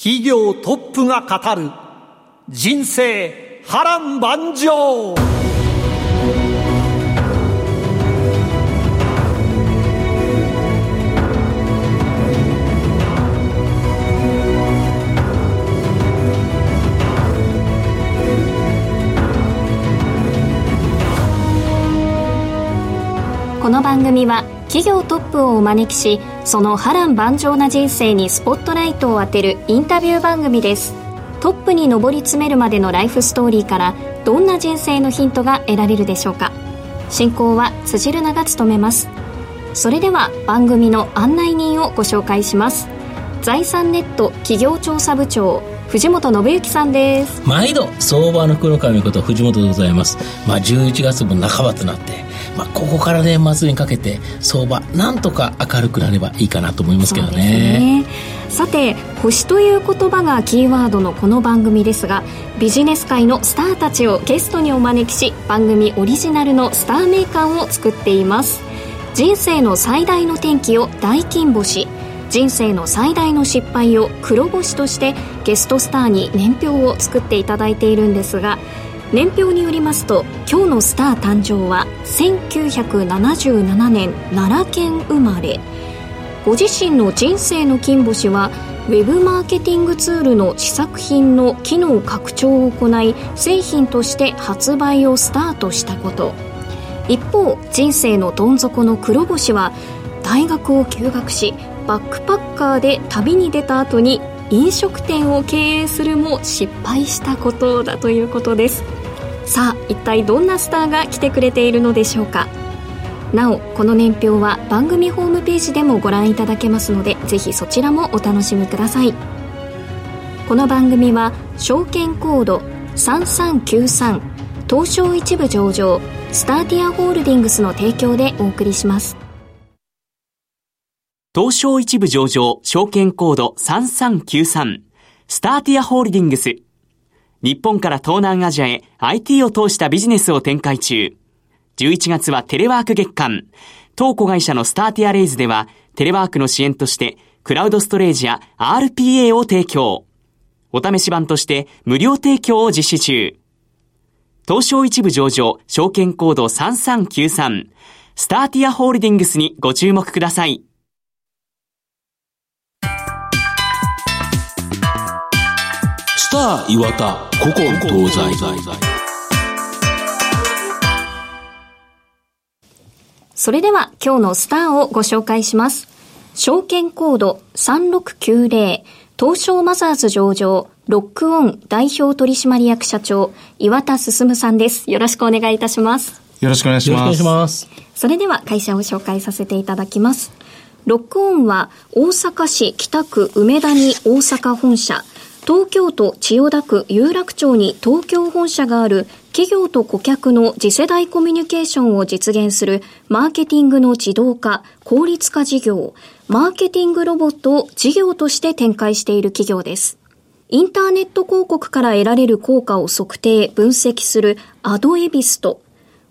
企業トップが語る人生波乱万丈。この番組は企業トップをお招きしその波乱万丈な人生にスポットライトを当てるインタビュー番組です。トップに上り詰めるまでのライフストーリーからどんな人生のヒントが得られるでしょうか。進行は辻るなが務めます。それでは番組の案内人をご紹介します。財産ネット企業調査部長藤本信之さんです。毎度相場の黒髪こと藤本でございます。まあ11月も半ばとなってまあ、ここから年末にかけて相場なんとか明るくなればいいかなと思いますけどね、ね、さて星という言葉がキーワードのこの番組ですがビジネス界のスターたちをゲストにお招きし番組オリジナルのスター名鑑を作っています。人生の最大の転機を大金星。人生の最大の失敗を黒星としてゲストスターに年表を作っていただいているんですが年表によりますと今日のスター誕生は1977年奈良県生まれ。ご自身の人生の金星はウェブマーケティングツールの試作品の機能拡張を行い製品として発売をスタートしたこと。一方人生のどん底の黒星は大学を休学しバックパッカーで旅に出た後に飲食店を経営するも失敗したことだということです。さあ一体どんなスターが来てくれているのでしょうか？なおこの年表は番組ホームページでもご覧いただけますのでぜひそちらもお楽しみください。この番組は証券コード3393東証一部上場スターティアホールディングスの提供でお送りします。東証一部上場証券コード3393スターティアホールディングス日本から東南アジアへ IT を通したビジネスを展開中。11月はテレワーク月間。当子会社のスターティアレイズでは、テレワークの支援として、クラウドストレージや RPA を提供。お試し版として無料提供を実施中。東証一部上場、証券コード3393。スターティアホールディングスにご注目ください。スター岩田古今東西それでは今日のスターをご紹介します。証券コード3690東証マザーズ上場ロックオン代表取締役社長岩田進さんです。よろしくお願いいたします。よろしくお願いします。ます。それでは会社を紹介させていただきます。ロックオンは大阪市北区梅田に大阪本社、東京都千代田区有楽町に東京本社がある企業と顧客の次世代コミュニケーションを実現するマーケティングの自動化、効率化事業、マーケティングロボットを事業として展開している企業です。インターネット広告から得られる効果を測定、分析するアドエビスト。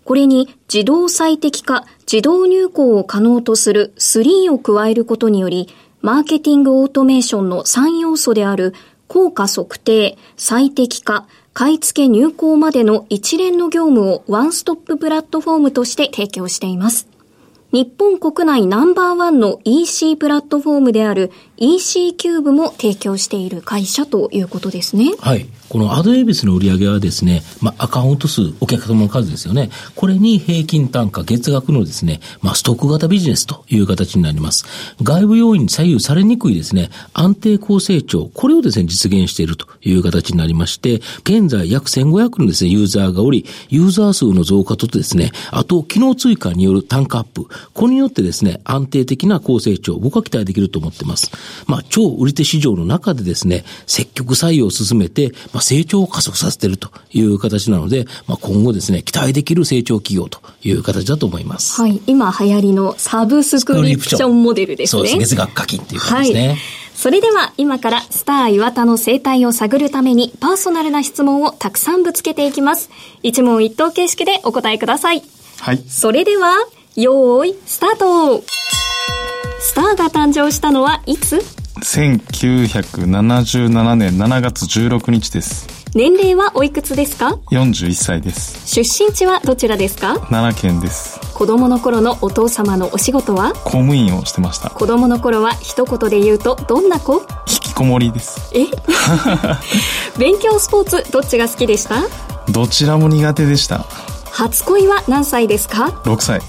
これに自動最適化、自動入稿を可能とする3を加えることにより、マーケティングオートメーションの3要素である効果測定、最適化、買い付け入稿までの一連の業務をワンストッププラットフォームとして提供しています。日本国内ナンバーワンの EC プラットフォームである EC キューブも提供している会社ということですね。はい。このアドエビスの売り上げはですね、まあ、アカウント数、お客様の数ですよね。これに平均単価、月額のですね、まあ、ストック型ビジネスという形になります。外部要因に左右されにくいですね、安定高成長、これをですね、実現しているという形になりまして、現在約1500のですね、ユーザーがおり、ユーザー数の増加とですね、あと、機能追加による単価アップ、これによってですね、安定的な高成長、僕は期待できると思ってます。まあ、超売り手市場の中でですね、積極採用を進めて、まあ、成長を加速させているという形なので、まあ、今後ですね、期待できる成長企業という形だと思います。はい。今流行りのサブスクリプションモデルですね。そうです。月額課金っていう感じですね。はいそれでは今からスター岩田の生態を探るためにパーソナルな質問をたくさんぶつけていきます。一問一答形式でお答えください。はい。それでは、よーい、スタートスターが誕生したのはいつ ?1977 年7月16日です。年齢はおいくつですか ?41 歳です。出身地はどちらですか？奈良県です。子供の頃のお父様のお仕事は？公務員をしてました。子供の頃は一言で言うとどんな子？引きこもりです。え？勉強スポーツどっちが好きでした？どちらも苦手でした。初恋は何歳ですか ?6 歳。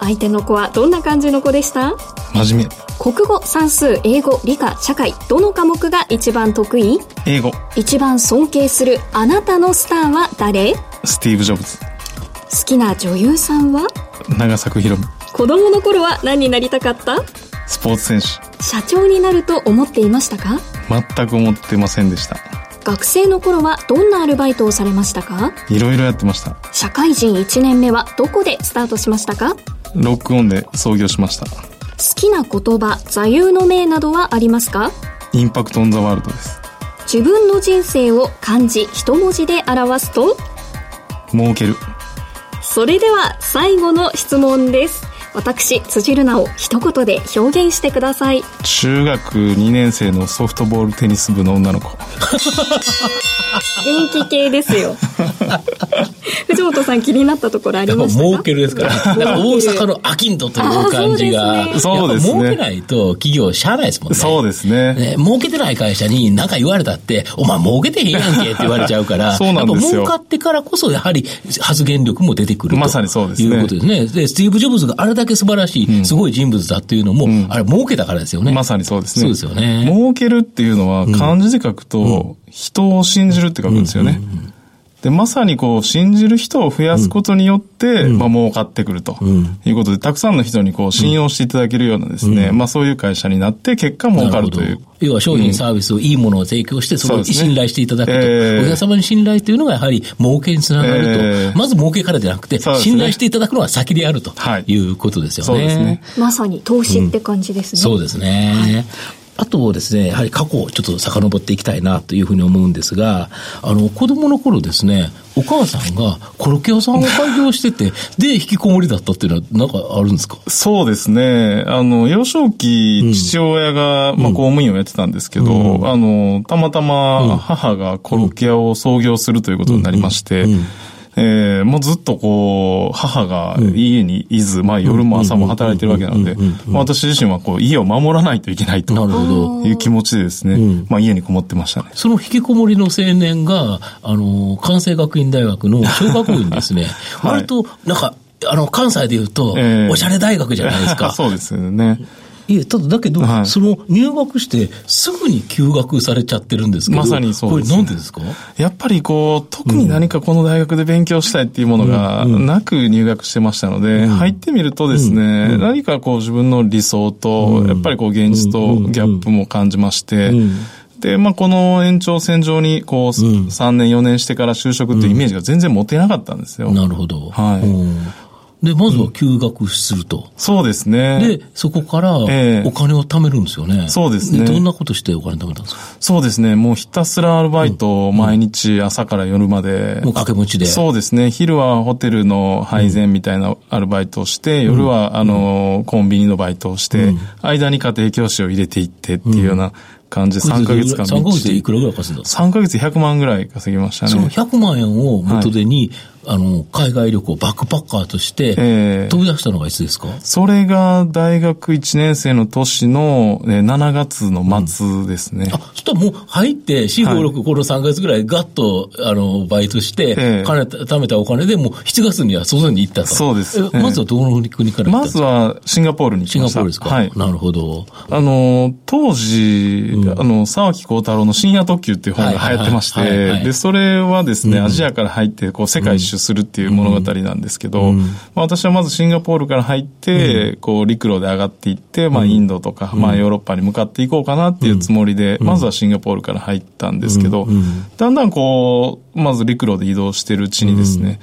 相手の子はどんな感じの子でした？真面目。国語、算数、英語、理科、社会、どの科目が一番得意？英語。一番尊敬するあなたのスターは誰？スティーブ・ジョブズ。好きな女優さんは？長作ひろみ。子供の頃は何になりたかった？スポーツ選手。社長になると思っていましたか？全く思ってませんでした。学生の頃はどんなアルバイトをされましたか？いろいろやってました。社会人1年目はどこでスタートしましたか？ロックオンで創業しました。好きな言葉、座右の銘などはありますか？インパクトオンザワールドです。自分の人生を漢字一文字で表すと？儲ける。それでは最後の質問です。私、辻るなを一言で表現してください。中学2年生のソフトボールテニス部の女の子。元気系ですよ。藤本さん気になったところありましたか？儲けるですから。大阪のアキントという感じが。そうですね。儲けないと企業しゃあないですもんね。そうですね。ね儲けてない会社に何か言われたって、お前儲けてへんやんけって言われちゃうから、そうなんですよ。儲かってからこそやはり発言力も出てくるまさにそうですね。いうことですね。で、スティーブ・ジョブズがあれだけ素晴らしい、すごい人物だっていうのも、あれ儲けたからですよね。まさにそうですね。そうですよね。儲けるっていうのは漢字で書くと、人を信じるって書くんですよね。で、まさにこう、信じる人を増やすことによって、うん、まあ、儲かってくると、いうことで、たくさんの人にこう、信用していただけるようなですね、うん、まあ、そういう会社になって、結果儲かるという。要は商品サービスをいいものを提供して、そこに信頼していただくと。ねえー、お客様に信頼というのがやはり儲けにつながると。えー、まず儲けからじゃなくて、ね、信頼していただくのは先であるということですよね。はい、ね。まさに投資って感じですね。そうですね。はいあとですね、やはり過去をちょっと遡っていきたいなというふうに思うんですが、あの、子供の頃ですね、お母さんがコロッケ屋さんを開業してて、で、引きこもりだったっていうのは、なんかあるんですか？そうですね。あの、幼少期、父親が、まあ、公務員をやってたんですけど、うん、あの、たまたま母がコロッケ屋を創業するということになりまして、うん。うんえー、もうずっとこう、母が家にいず、まあ夜も朝も働いてるわけなので、私自身はこう、家を守らないといけないと。いう気持ちでですね、うん、まあ家にこもってましたね。その引きこもりの青年が、あの、関西学院大学の小学校にですね、はい、割と、なんか、あの、関西で言うと、おしゃれ大学じゃないですか。そうですよね。いえ、ただだけど、はい、その入学してすぐに休学されちゃってるんですけど、まさにそうです、ね、これなんでですか？やっぱりこう、特に何かこの大学で勉強したいっていうものがなく入学してましたので、うん、入ってみるとですね、うん、何かこう自分の理想と、やっぱりこう現実とギャップも感じまして、で、まあ、この延長線上に、こう、3年、4年してから就職っていうイメージが全然持てなかったんですよ。なるほど。はい。で、まずは休学すると。そうですね。で、そこからお金を貯めるんですよね。そうですね。どんなことしてお金貯めたんですか？そうですね。もうひたすらアルバイトを毎日朝から夜まで。もう掛け持ちで。そうですね。昼はホテルの配膳みたいなアルバイトをして、夜はあの、コンビニのバイトをして、間に家庭教師を入れていってっていうような感じで3ヶ月間。3ヶ月でいくらぐらい稼いだんですか ?3 ヶ月100万ぐらい稼ぎましたね。その100万円を元手に、はいあの、海外旅行、バックパッカーとして、飛び出したのがいつですか、えー、それが大学1年生の年の7月の末ですね。うん、あ、そしたらもう入って、4、5、6、この3ヶ月ぐらいガッと、あの、バイトして、えー、金、貯めたお金でもう7月には外に行ったと。そうです。まずはどの国からまずはシンガポールに。シンガポールですか？はい。なるほど。あの、当時、うん、あの、沢木幸太郎の深夜特急っていう本が流行ってまして、で、それはですね、アジアから入って、こう、世界一周取するっていう物語なんですけど、まあ、私はまずシンガポールから入って、こう陸路で上がっていって、まあ、インドとか、まあ、ヨーロッパに向かっていこうかなっていうつもりで、まずはシンガポールから入ったんですけど、だんだんこう、まず陸路で移動してるうちにですね、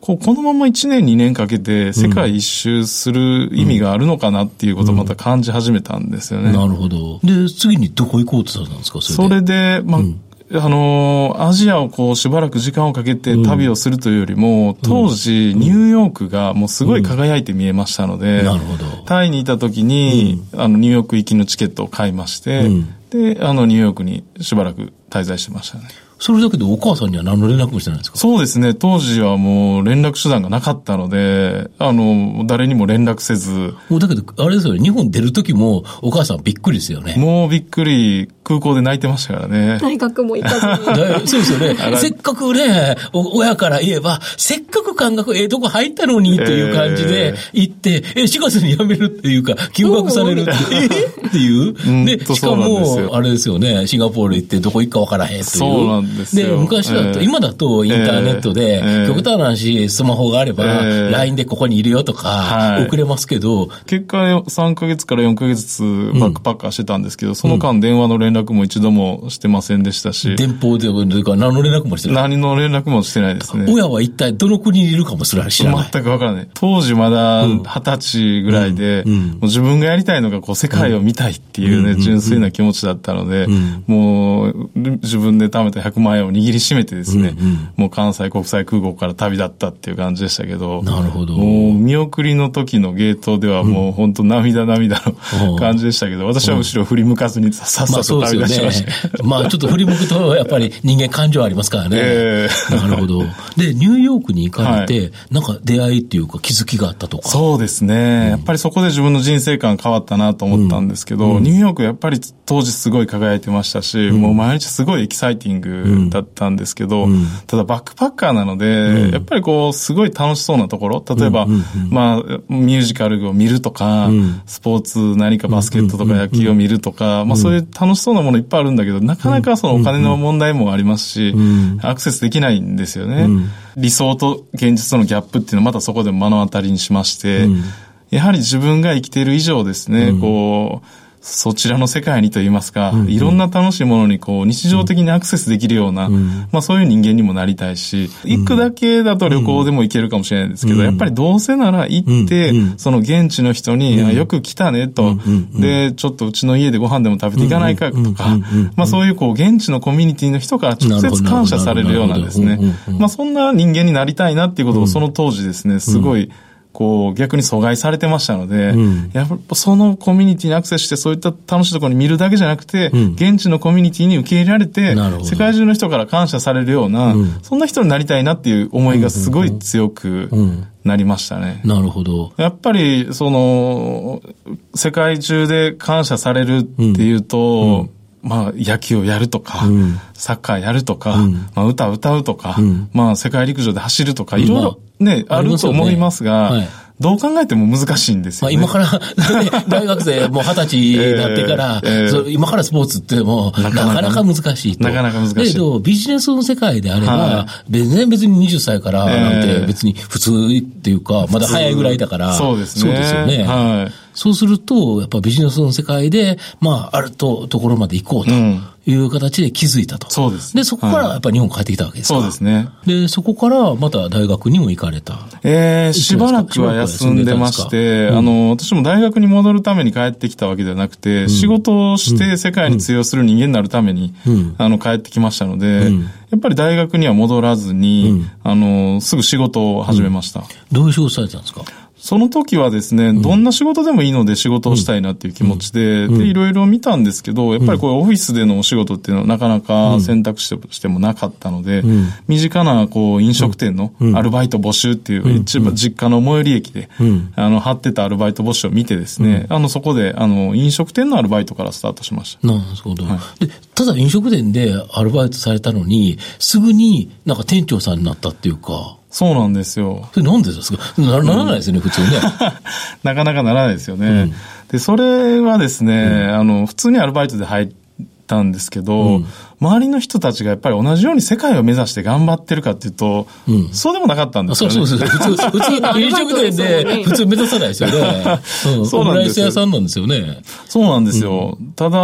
こうこのまま1年2年かけて世界一周する意味があるのかなっていうことをまた感じ始めたんですよね。なるほど。で、次にどこ行こうとされたんですか？それで、まあ、あの、アジアをこうしばらく時間をかけて旅をするというよりも、当時ニューヨークがもうすごい輝いて見えましたので、なるほど。タイにいた時に、あの、ニューヨーク行きのチケットを買いまして、で、あの、ニューヨークにしばらく滞在してましたね。それだけでお母さんには何の連絡もしてないんですか？そうですね。当時はもう連絡手段がなかったので、あの、誰にも連絡せず。もうだけど、あれですよね、日本出る時もお母さんびっくりですよね。もうびっくり、空港で泣いてましたからね。大学も行かずに。そうですよね。せっかくね、親から言えば、せっかく感覚ええとこ入ったのにという感じで行って、えー、4月に辞めるっていうか、休学されるって、えー、っていう。で、しかも、あれですよね、シンガポール行ってどこ行くかわからへんっていう。そうなんで昔だと、今だとインターネットで、極端な話、スマホがあれば、LINE でここにいるよとか、送れますけど。結果、3ヶ月から4ヶ月ずつバックパッカーしてたんですけど、その間電話の連絡も一度もしてませんでしたし。電報で、か何の連絡もしてない。何の連絡もしてないですね。親は一体どの国にいるかもすら知らない。全くわからない。当時まだ二十歳ぐらいで、自分がやりたいのがこう世界を見たいっていうね、純粋な気持ちだったので、もう自分で貯めた100万円を握りしめてですね、うんうん、もう関西国際空港から旅立ったっていう感じでしたけど、なるほど。もう見送りの時のゲートではもう本当涙涙の感じでしたけど、私は後ろ振り向かずにさっさと旅立ちました。まあ、ちょっと振り向くとやっぱり人間感情ありますからね。えー、なるほど。で、ニューヨークに行かれて、はい、なんか出会いっていうか気づきがあったとか。そうですね、うん、やっぱりそこで自分の人生観変わったなと思ったんですけど、うん、ニューヨークやっぱり当時すごい輝いてましたし、もう毎日すごいエキサイティングだったんですけど、ただバックパッカーなので、やっぱりこう、すごい楽しそうなところ、例えば、まあ、ミュージカルを見るとか、スポーツ何かバスケットとか野球を見るとか、まあそういう楽しそうなものいっぱいあるんだけど、なかなかそのお金の問題もありますし、アクセスできないんですよね。理想と現実とのギャップっていうのはまたそこで目の当たりにしまして、やはり自分が生きている以上ですね、こう、そちらの世界にといいますか、うんうん、いろんな楽しいものにこう日常的にアクセスできるような、うん、まあそういう人間にもなりたいし、行くだけだと旅行でも行けるかもしれないんですけど、うん、やっぱりどうせなら行って、うん、その現地の人に、よく来たねと、で、ちょっとうちの家でご飯でも食べていかないかとか、まあそういうこう現地のコミュニティの人から直接感謝されるようなですね、まあそんな人間になりたいなっていうことをその当時ですね、すごい、こう、逆に阻害されてましたので、うん、やっぱそのコミュニティにアクセスして、そういった楽しいところに見るだけじゃなくて、うん、現地のコミュニティに受け入れられて、世界中の人から感謝されるような、うん、そんな人になりたいなっていう思いがすごい強くなりましたね。なるほど。やっぱり、その、世界中で感謝されるっていうと、まあ、野球をやるとか、うん、サッカーやるとか、うん、まあ、歌を歌うとか、うん、まあ、世界陸上で走るとか、いろいろね、あると思いますが、はいどう考えても難しいんですよ、ね、まあ、今から、大学生もう二十歳になってから、えーえー、今からスポーツってもなかなか難しいと。なかなか難しい。だけど、ビジネスの世界であれば、はい、全然別に20歳からなんて別に普通っていうか、まだ早いぐらいだから。そうですね。そうですよね。はい。そうすると、やっぱビジネスの世界で、まあ、あると、ところまで行こうと。いう形で気づいたと。そうです、ね。で、そこからやっぱり日本帰ってきたわけですか、そうですね。で、そこからまた大学にも行かれた。ええー、しばらくは休んでまして、うん、あの、私も大学に戻るために帰ってきたわけではなくて、うん、仕事をして世界に通用する人間になるために、うん、あの、帰ってきましたので、やっぱり大学には戻らずに、あの、すぐ仕事を始めました。どういう仕事されてたんですか？その時はですね、どんな仕事でもいいので仕事をしたいなっていう気持ちで、で、いろいろ見たんですけど、やっぱりこうオフィスでのお仕事っていうのはなかなか選択肢としてもなかったので、身近なこう飲食店のアルバイト募集っていう、一番実家の最寄り駅で、あの、貼ってたアルバイト募集を見てですね、あの、そこで、あの、飲食店のアルバイトからスタートしました。なるほど。はい、で、ただ飲食店でアルバイトされたのに、すぐになんか店長さんになったっていうか、そうなんですよ。それなんでですか？なならないですよね、普通ね。なかなかならないですよね。うん、で、それはですね、うん、あの、普通にアルバイトで入ったんですけど、周りの人たちがやっぱり同じように世界を目指して頑張ってるかっていうと、そうでもなかったんですよね。そうそうそう。普通、普通、飲食店で普通目指さないですよね。うん、そうなんですよ。屋さんなんですよね。そうなんですよ。ただ、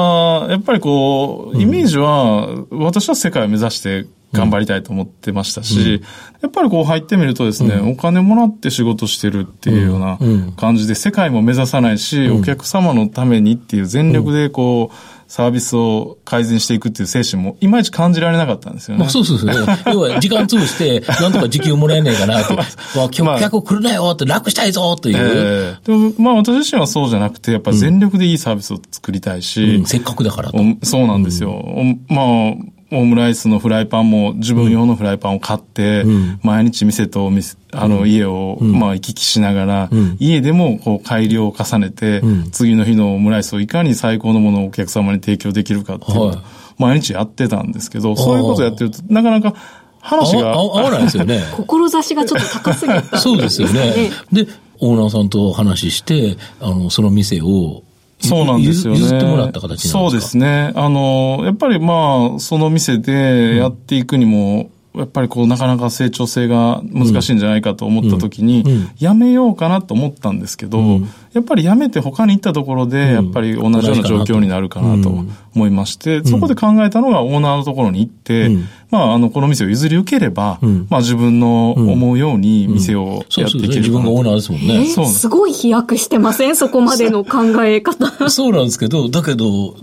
やっぱりこう、イメージは、私は世界を目指して頑張りたいと思ってましたし、うん、やっぱりこう入ってみるとですね、うん、お金もらって仕事してるっていうような感じで、世界も目指さないし、お客様のためにっていう全力でこう、サービスを改善していくっていう精神もいまいち感じられなかったんですよね。まあ、そうそうそう。要は時間潰して、なんとか時給もらえねえかなと。まあ、客来るなよって楽したいぞという。えー、でも、まあ私自身はそうじゃなくて、やっぱ全力でいいサービスを作りたいし。うん、せっかくだからと。そうなんですよ。まあ、オムライスのフライパンも自分用のフライパンを買って、うん、毎日店と店、あの家を、まあ行き来しながら、うん、家でもこう改良を重ねて、次の日のオムライスをいかに最高のものをお客様に提供できるかっていうのを、毎日やってたんですけど、そういうことをやってると、なかなか話が。合わないですよね。志がちょっと高すぎた、そうですよね。で、オーナーさんと話して、あの、その店をそうなんですよね。譲ってもらった形なんですか？そうですね。あの、やっぱりまあ、その店でやっていくにも、やっぱりこう、なかなか成長性が難しいんじゃないかと思った時に、やめようかなと思ったんですけど、やっぱりやめて他に行ったところで、やっぱり同じような状況になるかなと思いまして、そこで考えたのがオーナーのところに行って、まあ、あの、この店を譲り受ければ、まあ自分の思うように店をやっていける自分がオーナーですもんね。す。ごい飛躍してません？そこまでの考え方。そう なんですけど、だけど、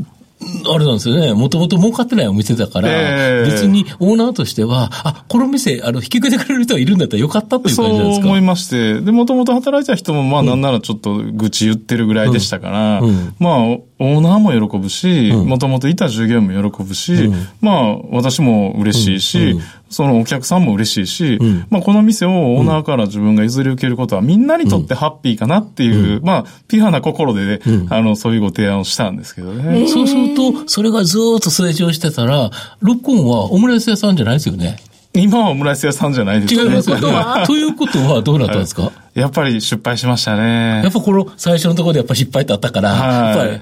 あれなんですよね。もともと儲かってないお店だから、えー、別にオーナーとしては、あ、この店、あの、引き受けてくれる人がいるんだったらよかったという感じなんですか？そう思いまして。で、もともと働いてた人も、まあ、なんならちょっと愚痴言ってるぐらいでしたから、うんうん、まあ、オーナーも喜ぶし、もともといた従業員も喜ぶし、うん、まあ、私も嬉しいし、そのお客さんも嬉しいし、うん、まあこの店をオーナーから自分が譲り受けることはみんなにとってハッピーかなっていう、うん、まあピュアな心でね、うん、あの、そういうご提案をしたんですけどね。そうすると、それがずっと成長してたら、ロックオンはオムライス屋さんじゃないですよね。今はオムライス屋さんじゃないですね。違いますよね。ということはどうなったんですか、はい、やっぱり失敗しましたね。やっぱこの最初のところでやっぱ失敗ってあったから、はい、やっぱり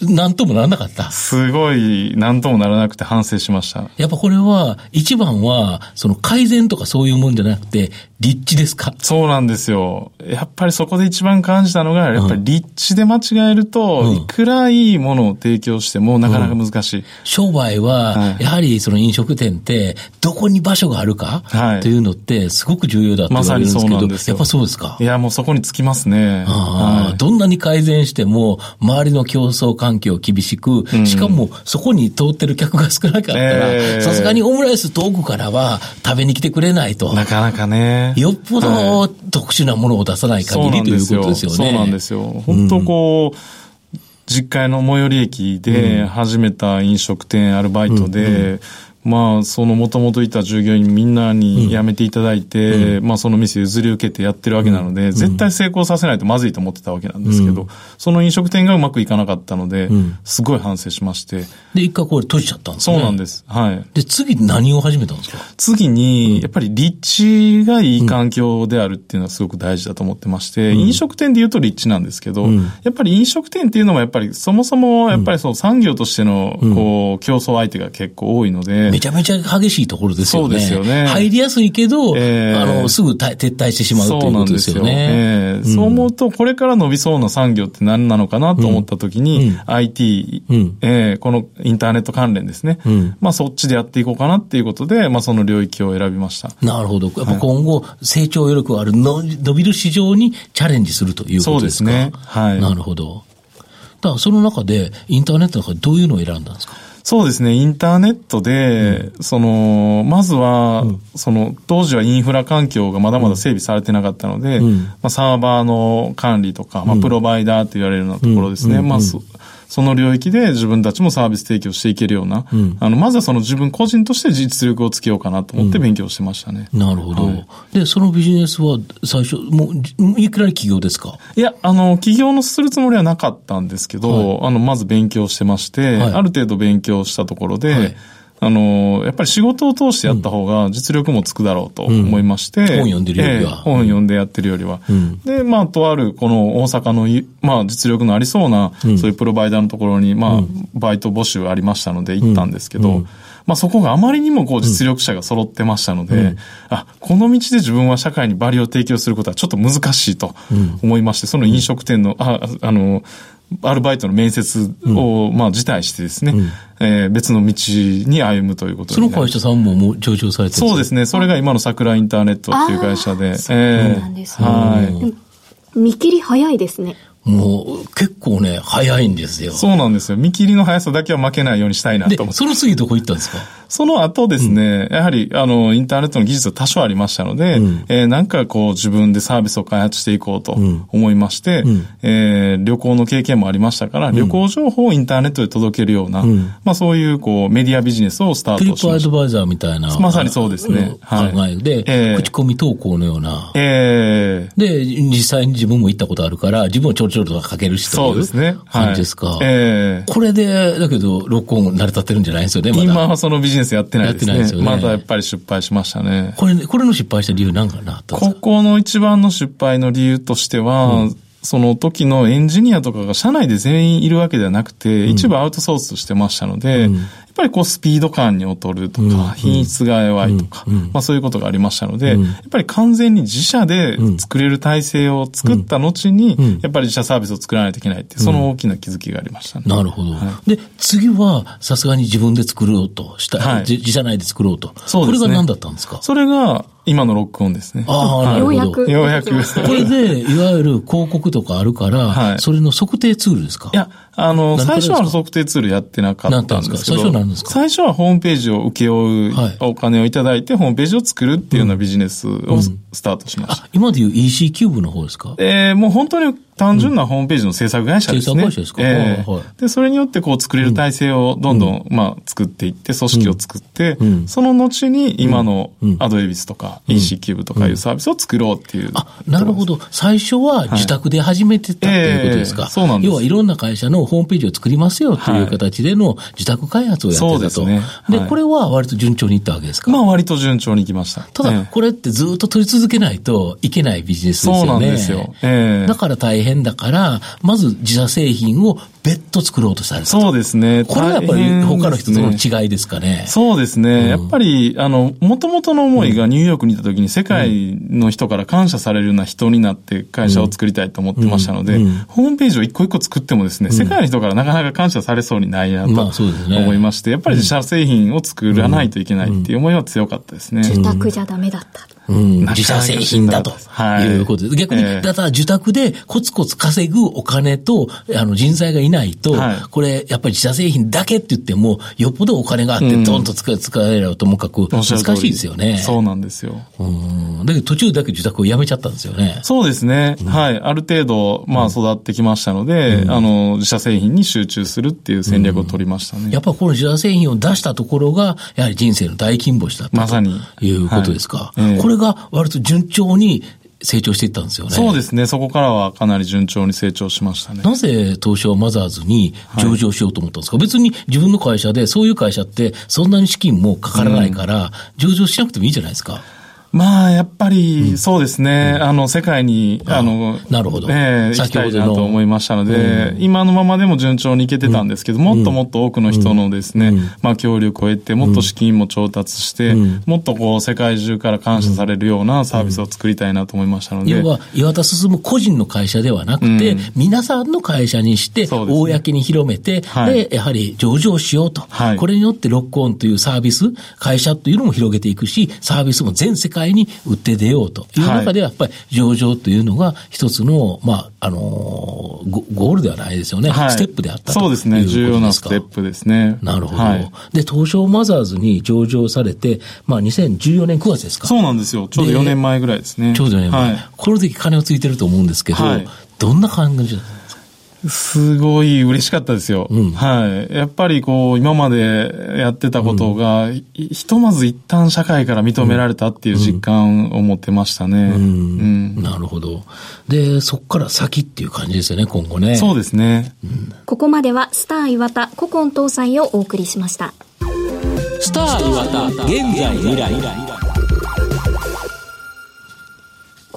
なんともならなかった。すごい、なんともならなくて反省しました。やっぱこれは、一番は、その改善とかそういうもんじゃなくて、立地ですか？そうなんですよ。やっぱりそこで一番感じたのが、やっぱり立地で間違えると、うん、いくらいいものを提供してもなかなか難しい。うん、商売は、やはりその飲食店って、どこに場所があるか、はい、というのって、すごく重要だと言われるんですけど、ま、そうなんですよやっぱそうですか？いや、もうそこにつきますね。はい、どんなに改善しても、周りの競争環境厳しく、しかもそこに通ってる客が少なかったら、さすがにオムライス遠くからは食べに来てくれないと。なかなかね。よっぽど特殊なものを出さない限りということですよね。そうなんですよ。本当こう、実家の最寄り駅で始めた飲食店アルバイトで、まあ、そのもともといた従業員みんなに辞めていただいて、うん、まあその店譲り受けてやってるわけなので、うん、絶対成功させないとまずいと思ってたわけなんですけど、うん、その飲食店がうまくいかなかったので、すごい反省しまして。で、一回これ閉じちゃったんですね。そうなんです。はい。で、次何を始めたんですか？次に、やっぱり立地がいい環境であるっていうのはすごく大事だと思ってまして、飲食店で言うと立地なんですけど、やっぱり飲食店っていうのはやっぱりそもそもやっぱりそう産業としてのこう競争相手が結構多いので、めちゃめちゃ激しいところですよね。そうですよね。入りやすいけど、えー、あの、すぐ撤退してしまうということですよね。そう思うと、これから伸びそうな産業って何なのかなと思ったときに、うん、IT、うん、えー、このインターネット関連ですね。うん、まあそっちでやっていこうかなっていうことで、まあその領域を選びました。なるほど。やっぱ今後、成長余力があるの伸びる市場にチャレンジするということですか？そうですね。はい。なるほど。だからその中で、インターネットの中でどういうのを選んだんですか？そうですね、インターネットで、うん、その、まずは、うん、その、当時はインフラ環境がまだまだ整備されてなかったので、うん、まあ、サーバーの管理とか、まあ、プロバイダーと言われるようなところですね。まあ、その領域で自分たちもサービス提供していけるような、うん、あの、まずはその自分個人として実力をつけようかなと思って勉強してましたね。うん、なるほど、はい、で、そのビジネスは最初、もう、いくらい起業ですか？いや、あの、起業のするつもりはなかったんですけど、はい、あの、まず勉強してまして、はい、ある程度勉強したところで、あの、やっぱり仕事を通してやった方が実力もつくだろうと思いまして。うん、本読んでるよりは。えー、本読んでやってるよりは。うん、で、まあ、とある、この大阪の、まあ、実力のありそうな、そういうプロバイダーのところに、まあ、バイト募集ありましたので行ったんですけど、まあそこがあまりにもこう実力者が揃ってましたので、うん、あ、この道で自分は社会にバリを提供することはちょっと難しいと思いまして、その飲食店の、あ、あの、アルバイトの面接を、まあ、辞退してですね、うん、えー、別の道に歩むということその会社さんももう上場されてそうですね。それが今の桜インターネットっていう会社で。そうなんですね。えー、はい。見切り早いですね。もう結構ね、早いんですよ。そうなんですよ。見切りの速さだけは負けないようにしたいなと思って。その次どこ行ったんですか？その後ですね、うん、やはり、あの、インターネットの技術は多少ありましたので、うん、えー、なんかこう自分でサービスを開発していこうと思いまして、うん、えー、旅行の経験もありましたから、旅行情報をインターネットで届けるような、まあそういうこうメディアビジネスをスタートしました。トリップアドバイザーみたいな。まさにそうですね。考えで、えー、口コミ投稿のような。えー、で、実際に自分も行ったことあるから、自分をちょろちょろとかける人そうですね。感じですか。はい、えー、これで、だけど、録音成り立ってるんじゃないですよね、ま、今はそのビジネスやってないですね。やってないですよね。まだやっぱり失敗しましたね。これ、これの失敗した理由なんかなここの一番の失敗の理由としては、うんその時のエンジニアとかが社内で全員いるわけではなくて、一部アウトソースしてましたので、ぱりこうスピード感に劣るとか、品質が弱いとか、まあそういうことがありましたので、やっぱり完全に自社で作れる体制を作った後に、やっぱり自社サービスを作らないといけないって、その大きな気づきがありましたね。なるほど。で、次はさすがに自分で作ろうとした、自社内で作ろうと。そうですね。これが何だったんですか？それが、今のロックオンですね。ああ、なるほど。ようやく。ようやく。これで、いわゆる広告とかあるから、はい、それの測定ツールですか？いや、あの、最初は測定ツールやってなかったんですけど。最初はホームページを請け負う、お金をいただいて、ホームページを作るっていうようなビジネスをスタートしました。あ、今でいう EC キューブの方ですか？ええもう本当に単純なホームページの制作会社ですね。制作会社ですか、えで、それによってこう作れる体制をどんどん、まあ作っていって、組織を作って、その後に今のアドエビスとか EC キューブとかいうサービスを作ろうっていう。あ、なるほど。最初は自宅で始めてたっていうことですか、そうなんです。要はいろんな会社のホームページを作りますよっていう形での自宅開発をやってたと。そうですね。で、これは割と順調にいったわけですか？まあ割と順調にいきました。ただ、これってずっと取り続けないといけないビジネスですよね。そうなんですよ。えー、だから大変だから、まず自社製品を別途作ろうとされたそうですね。これはやっぱり他の人との違いですかね？そうですね。うん、やっぱり、あの、もともとの思いがニューヨークにいた時に世界の人から感謝されるような人になって会社を作りたいと思ってましたので、うんうん、ホームページを一個一個作ってもですね、世界の人からなかなか感謝されそうにないなと思いまして、やっぱり自社製品を作らないといけないっていう思いは強かったですね。自宅じゃダメだった。うん、自社製品だということです。逆に、だから受託でコツコツ稼ぐお金と、あの人材がいないと、はい、これやっぱり自社製品だけって言っても、よっぽどお金があってドンと使え、使えるともかく難しいですよね。そうなんですよ。うん。だけど途中だけ受託をやめちゃったんですよね。そうですね。うん、はい。ある程度、まあ育ってきましたので、うん、あの、自社製品に集中するっていう戦略を取りましたね。やっぱこの自社製品を出したところが、やはり人生の大金星だったまさに。ということですか。はい、これが割と順調に成長していったんですよね。そうですね。そこからはかなり順調に成長しましたね。なぜ東証マザーズに上場しようと思ったんですか、はい、別に自分の会社で、そういう会社ってそんなに資金もかからないから、うん、上場しなくてもいいじゃないですか。まあ、やっぱり、そうですね。うん、あの、世界に、あの、なるほど。ええー、行きたいなと思いましたので、うん、今のままでも順調にいけてたんですけど、もっともっと多くの人のですね、まあ、協力を得て、もっと資金も調達して、もっとこう、世界中から感謝されるようなサービスを作りたいなと思いましたので。要は、岩田進個人の会社ではなくて、皆さんの会社にして、公に広めて、はい、で、やはり上場しようと。はい、これによってロックオンというサービス、会社というのも広げていくし、サービスも全世界に売って出ようという中では、やっぱり上場というのが一つの、まあ、あのゴ、ゴールではないですよね。はい、ステップであったそうですね。重要なステップですね。なるほど。はい、で、東証マザーズに上場されて、まあ、2014年9月ですか？そうなんですよ。ちょうど4年前ぐらいですね。ちょうど4年前。はい、この時金をついてると思うんですけど、どんな感じだったすごい嬉しかったですよ。うん、はい。やっぱりこう、今までやってたことが、うん、ひとまず一旦社会から認められたっていう実感を持ってましたね。うん。なるほど。で、そこから先っていう感じですよね、今後ね。そうですね。ここまでは、スター岩田古今搭載をお送りしました。スター岩田現在未来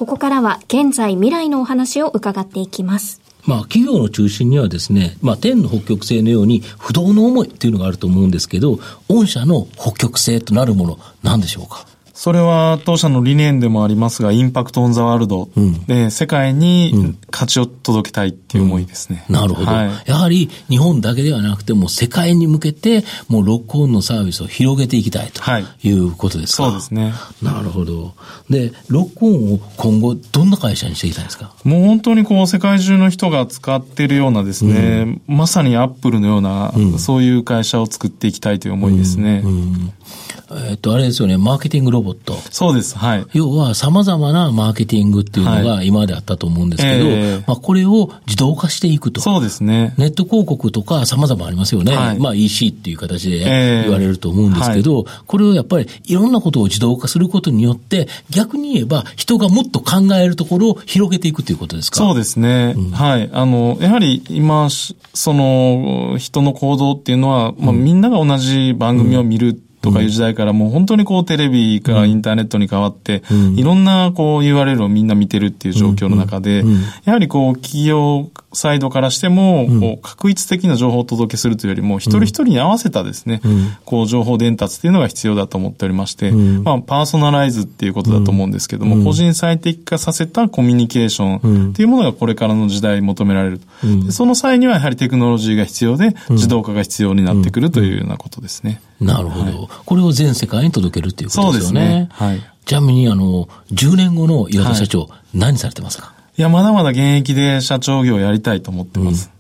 ここからは現在未来のお話を伺っていきますまあ、企業の中心にはですね、まあ、天の北極星のように不動の思いっていうのがあると思うんですけど、御社の北極星となるもの、なんでしょうか？それは当社の理念でもありますが、インパクトオンザワールドで、世界に価値を届けたいっていう思いですね。うん、なるほど、はい、やはり日本だけではなくても世界に向けて、もうロックオンのサービスを広げていきたいとい。うことですか、はい、そうですね。なるほど。で、ロックオンを今後どんな会社にしていきたいですか？もう本当にこう世界中の人が使っているようなですね、うん、まさにアップルのような、うん、そういう会社を作っていきたいという思いですね。えっと、あれですよね、マーケティングロボット。そうです。はい。要は、様々なマーケティングっていうのが今まであったと思うんですけど、はいえー、まあ、これを自動化していくと。そうですね。ネット広告とか様々ありますよね。はい、まあ、EC っていう形で言われると思うんですけど、えーはい、これをやっぱりいろんなことを自動化することによって、逆に言えば人がもっと考えるところを広げていくということですか？そうですね。うん、はい。あの、やはり今、その、人の行動っていうのは、まあ、みんなが同じ番組を見る、うんとかいう時代からもう本当にこうテレビからインターネットに変わって、いろんなこう URL をみんな見てるっていう状況の中で、やはりこう企業サイドからしても、こう確一的な情報をお届けするというよりも、一人一人に合わせたですね、こう情報伝達っていうのが必要だと思っておりまして、まあパーソナライズっていうことだと思うんですけども、個人最適化させたコミュニケーションっていうものがこれからの時代求められる。その際にはやはりテクノロジーが必要で、自動化が必要になってくるというようなことですね。なるほど、はい、これを全世界に届けるっていうことですよね。ね。はい。ちなみに、あの、10年後の岩田社長、はい、何されてますか？いや、まだまだ現役で社長業をやりたいと思ってます。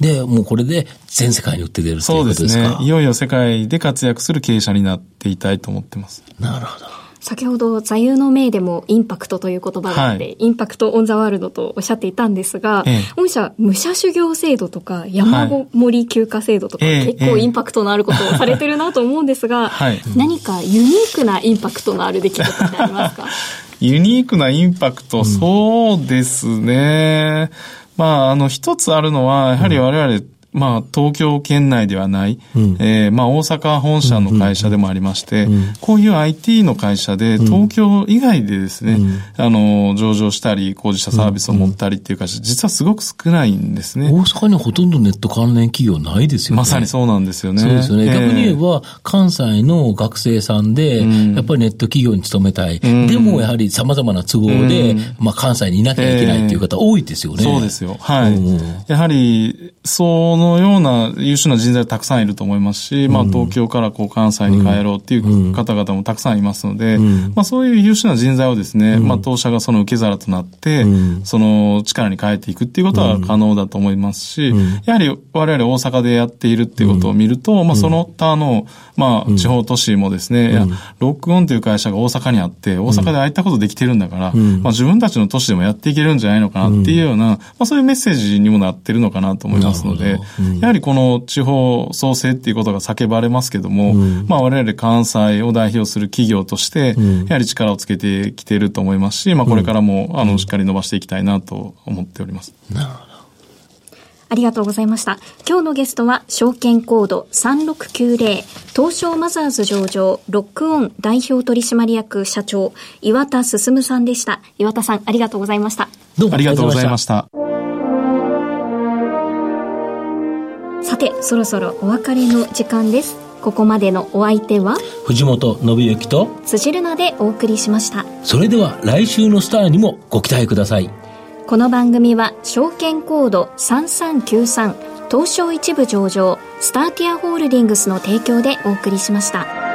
うん、で、もうこれで全世界に売って出るっていうことですか？そうですね。いよいよ世界で活躍する経営者になっていたいと思ってます。なるほど。先ほど座右の銘でもインパクトという言葉があって、はい、インパクトオンザワールドとおっしゃっていたんですが、ええ、御社武者修行制度とか山盛り休暇制度とか、はい、結構インパクトのあることをされてるなと思うんですが、はい、何かユニークなインパクトのある出来事ってありますか？ユニークなインパクト、そうですね。まあ、あの、一つあるのは、やはり我々、うんまあ、東京圏内ではない、うん、えー、まあ、大阪本社の会社でもありまして、うんうん、こういう IT の会社で、東京以外でですね、うん、あの、上場したり、工事者サービスを持ったりっていう会社、実はすごく少ないんですね。大阪にほとんどネット関連企業ないですよね。まさにそうなんですよね。そうですよね。えー、逆に言えば、関西の学生さんで、やっぱりネット企業に勤めたい。でも、やはり様々な都合で、まあ、関西にいなきゃいけないっていう方多いですよね。そうですよ。はい。やはり、そのような優秀な人材たくさんいると思いますし、まあ東京からこう関西に帰ろうっていう方々もたくさんいますので、まあそういう優秀な人材をですね、まあ当社がその受け皿となって、その力に変えていくっていうことは可能だと思いますし、やはり我々大阪でやっているっていうことを見ると、まあその他の、まあ地方都市もですね、いや、ロックオンという会社が大阪にあって、大阪でああいったことできてるんだから、まあ自分たちの都市でもやっていけるんじゃないのかなっていうような、まあそういうメッセージにもなってるのかなと思いますので、やはりこの地方創生っていうことが叫ばれますけども、うん、まあ我々関西を代表する企業として、やはり力をつけてきていると思いますし、まあこれからも、あの、しっかり伸ばしていきたいなと思っております。なるほど。ありがとうございました。今日のゲストは、証券コード3690、東証マザーズ上場、ロックオン代表取締役社長、岩田進さんでした。岩田さん、ありがとうございました。どうもありがとうございました。そろそろお別れの時間です。ここまでのお相手は？藤本信之と辻るなでお送りしました。それでは来週のスターにもご期待ください。この番組は証券コード3393東証一部上場スターティアホールディングスの提供でお送りしました。